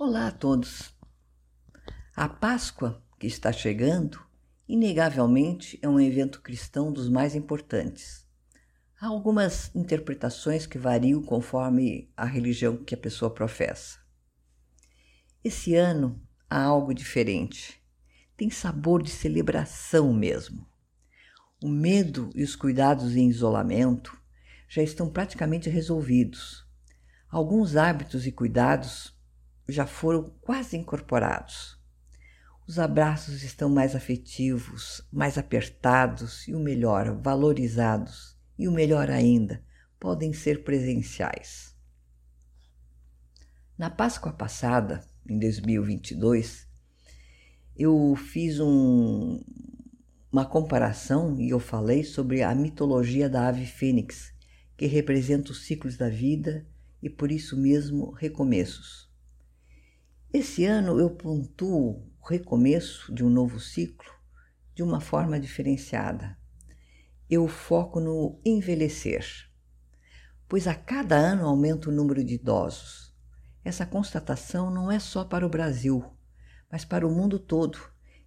Olá a todos. A Páscoa, que está chegando, inegavelmente é um evento cristão dos mais importantes. Há algumas interpretações que variam conforme a religião que a pessoa professa. Esse ano há algo diferente. Tem sabor de celebração mesmo. O medo e os cuidados em isolamento já estão praticamente resolvidos. Alguns hábitos e cuidados já foram quase incorporados. Os abraços estão mais afetivos, mais apertados e o melhor, valorizados. E o melhor ainda, podem ser presenciais. Na Páscoa passada, em 2022, eu fiz um, uma comparação e eu falei sobre a mitologia da ave fênix, que representa os ciclos da vida e por isso mesmo recomeços. Esse ano eu pontuo o recomeço de um novo ciclo de uma forma diferenciada. Eu foco no envelhecer, pois a cada ano aumenta o número de idosos. Essa constatação não é só para o Brasil, mas para o mundo todo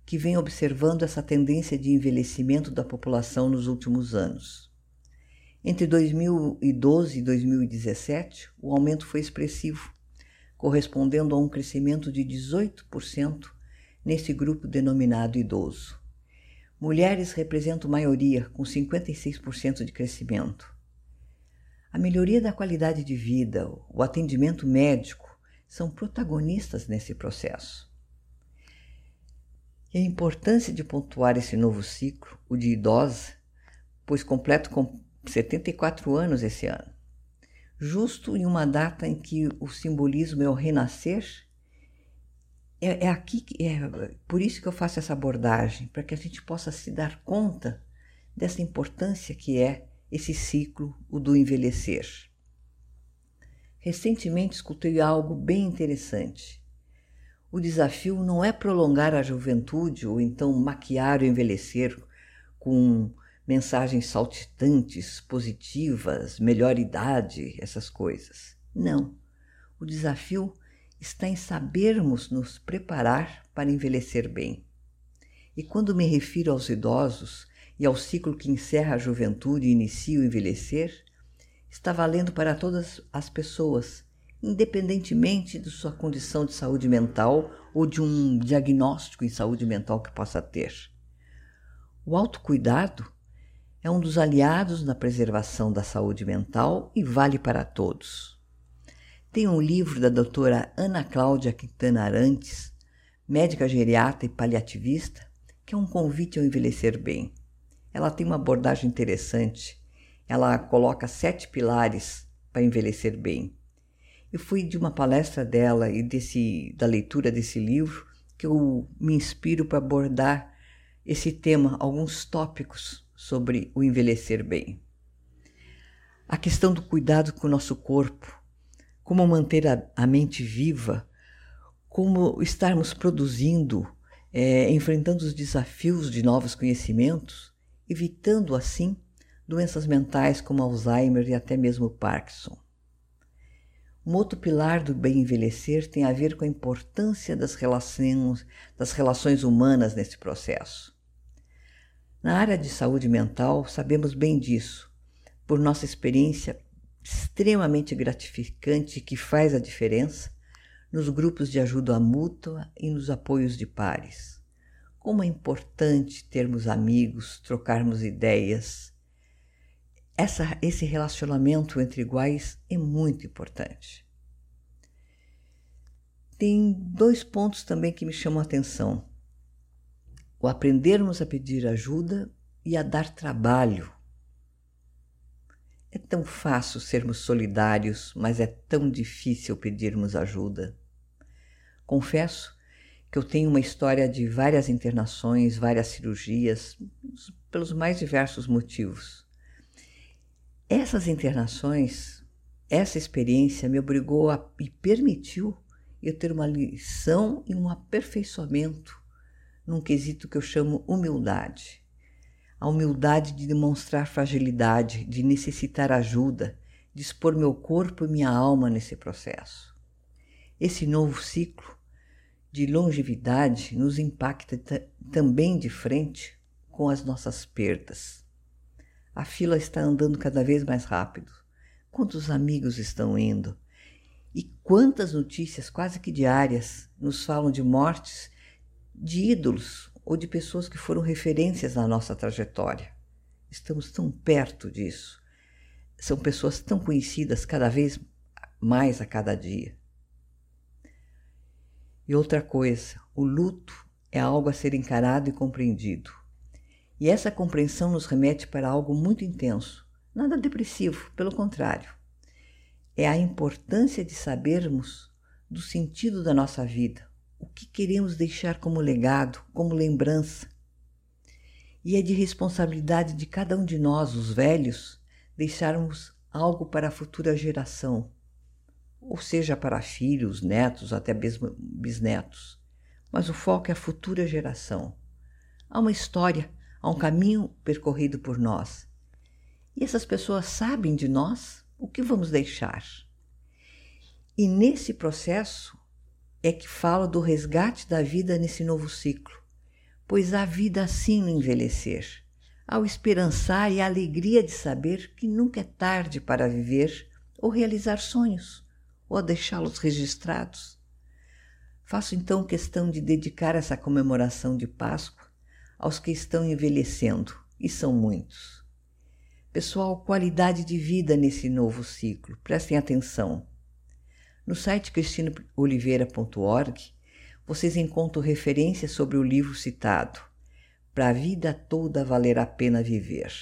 que vem observando essa tendência de envelhecimento da população nos últimos anos. Entre 2012 e 2017, o aumento foi expressivo, correspondendo a um crescimento de 18% nesse grupo denominado idoso. Mulheres representam maioria, com 56% de crescimento. A melhoria da qualidade de vida, o atendimento médico, são protagonistas nesse processo. E a importância de pontuar esse novo ciclo, o de idosa, pois completo com 74 anos esse ano, justo em uma data em que o simbolismo é o renascer. É, é aqui que é por isso que eu faço essa abordagem, para que a gente possa se dar conta dessa importância que é esse ciclo, o do envelhecer. Recentemente escutei algo bem interessante. O desafio não é prolongar a juventude ou então maquiar o envelhecer com mensagens saltitantes, positivas, melhor idade, essas coisas. Não. O desafio está em sabermos nos preparar para envelhecer bem. E quando me refiro aos idosos e ao ciclo que encerra a juventude e inicia o envelhecer, está valendo para todas as pessoas, independentemente de sua condição de saúde mental ou de um diagnóstico em saúde mental que possa ter. O autocuidado é um dos aliados na preservação da saúde mental e vale para todos. Tem um livro da doutora Ana Cláudia Quintana Arantes, médica geriatra e paliativista, que é um convite ao envelhecer bem. Ela tem uma abordagem interessante. Ela coloca sete pilares para envelhecer bem. Eu fui de uma palestra dela e desse, da leitura desse livro que eu me inspiro para abordar esse tema, alguns tópicos sobre o envelhecer bem. A questão do cuidado com o nosso corpo, como manter a, a mente viva, como estarmos produzindo, é, enfrentando os desafios de novos conhecimentos, evitando assim doenças mentais como Alzheimer e até mesmo Parkinson. Um outro pilar do bem envelhecer tem a ver com a importância das relações, das relações humanas nesse processo. Na área de saúde mental, sabemos bem disso, por nossa experiência extremamente gratificante que faz a diferença nos grupos de ajuda mútua e nos apoios de pares. Como é importante termos amigos, trocarmos ideias, essa, esse relacionamento entre iguais é muito importante. Tem dois pontos também que me chamam a atenção: o aprendermos a pedir ajuda e a dar trabalho. É tão fácil sermos solidários, mas é tão difícil pedirmos ajuda. Confesso que eu tenho uma história de várias internações, várias cirurgias, pelos mais diversos motivos. Essas internações, essa experiência me obrigou a, e permitiu eu ter uma lição e um aperfeiçoamento num quesito que eu chamo humildade. A humildade de demonstrar fragilidade, de necessitar ajuda, de expor meu corpo e minha alma nesse processo. Esse novo ciclo de longevidade nos impacta também de frente com as nossas perdas. A fila está andando cada vez mais rápido. Quantos amigos estão indo? E quantas notícias, quase que diárias, nos falam de mortes de ídolos ou de pessoas que foram referências na nossa trajetória. Estamos tão perto disso. São pessoas tão conhecidas cada vez mais a cada dia. E outra coisa, o luto é algo a ser encarado e compreendido. E essa compreensão nos remete para algo muito intenso, nada depressivo, pelo contrário. É a importância de sabermos do sentido da nossa vida, o que queremos deixar como legado, como lembrança. E é de responsabilidade de cada um de nós, os velhos, deixarmos algo para a futura geração, ou seja, para filhos, netos, até mesmo bisnetos. Mas o foco é a futura geração. Há uma história, há um caminho percorrido por nós. E essas pessoas sabem de nós o que vamos deixar. E nesse processo é que fala do resgate da vida nesse novo ciclo, pois há vida assim no envelhecer, ao esperançar e a alegria de saber que nunca é tarde para viver ou realizar sonhos ou deixá-los registrados. Faço então questão de dedicar essa comemoração de Páscoa aos que estão envelhecendo, e são muitos. Pessoal, qualidade de vida nesse novo ciclo, prestem atenção. No site cristinaoliveira.org vocês encontram referências sobre o livro citado, Para a Vida Toda Valer a Pena Viver,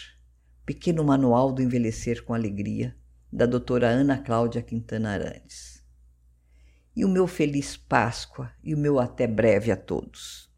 Pequeno Manual do Envelhecer com Alegria, da doutora Ana Cláudia Quintana Arantes. E o meu feliz Páscoa e o meu até breve a todos.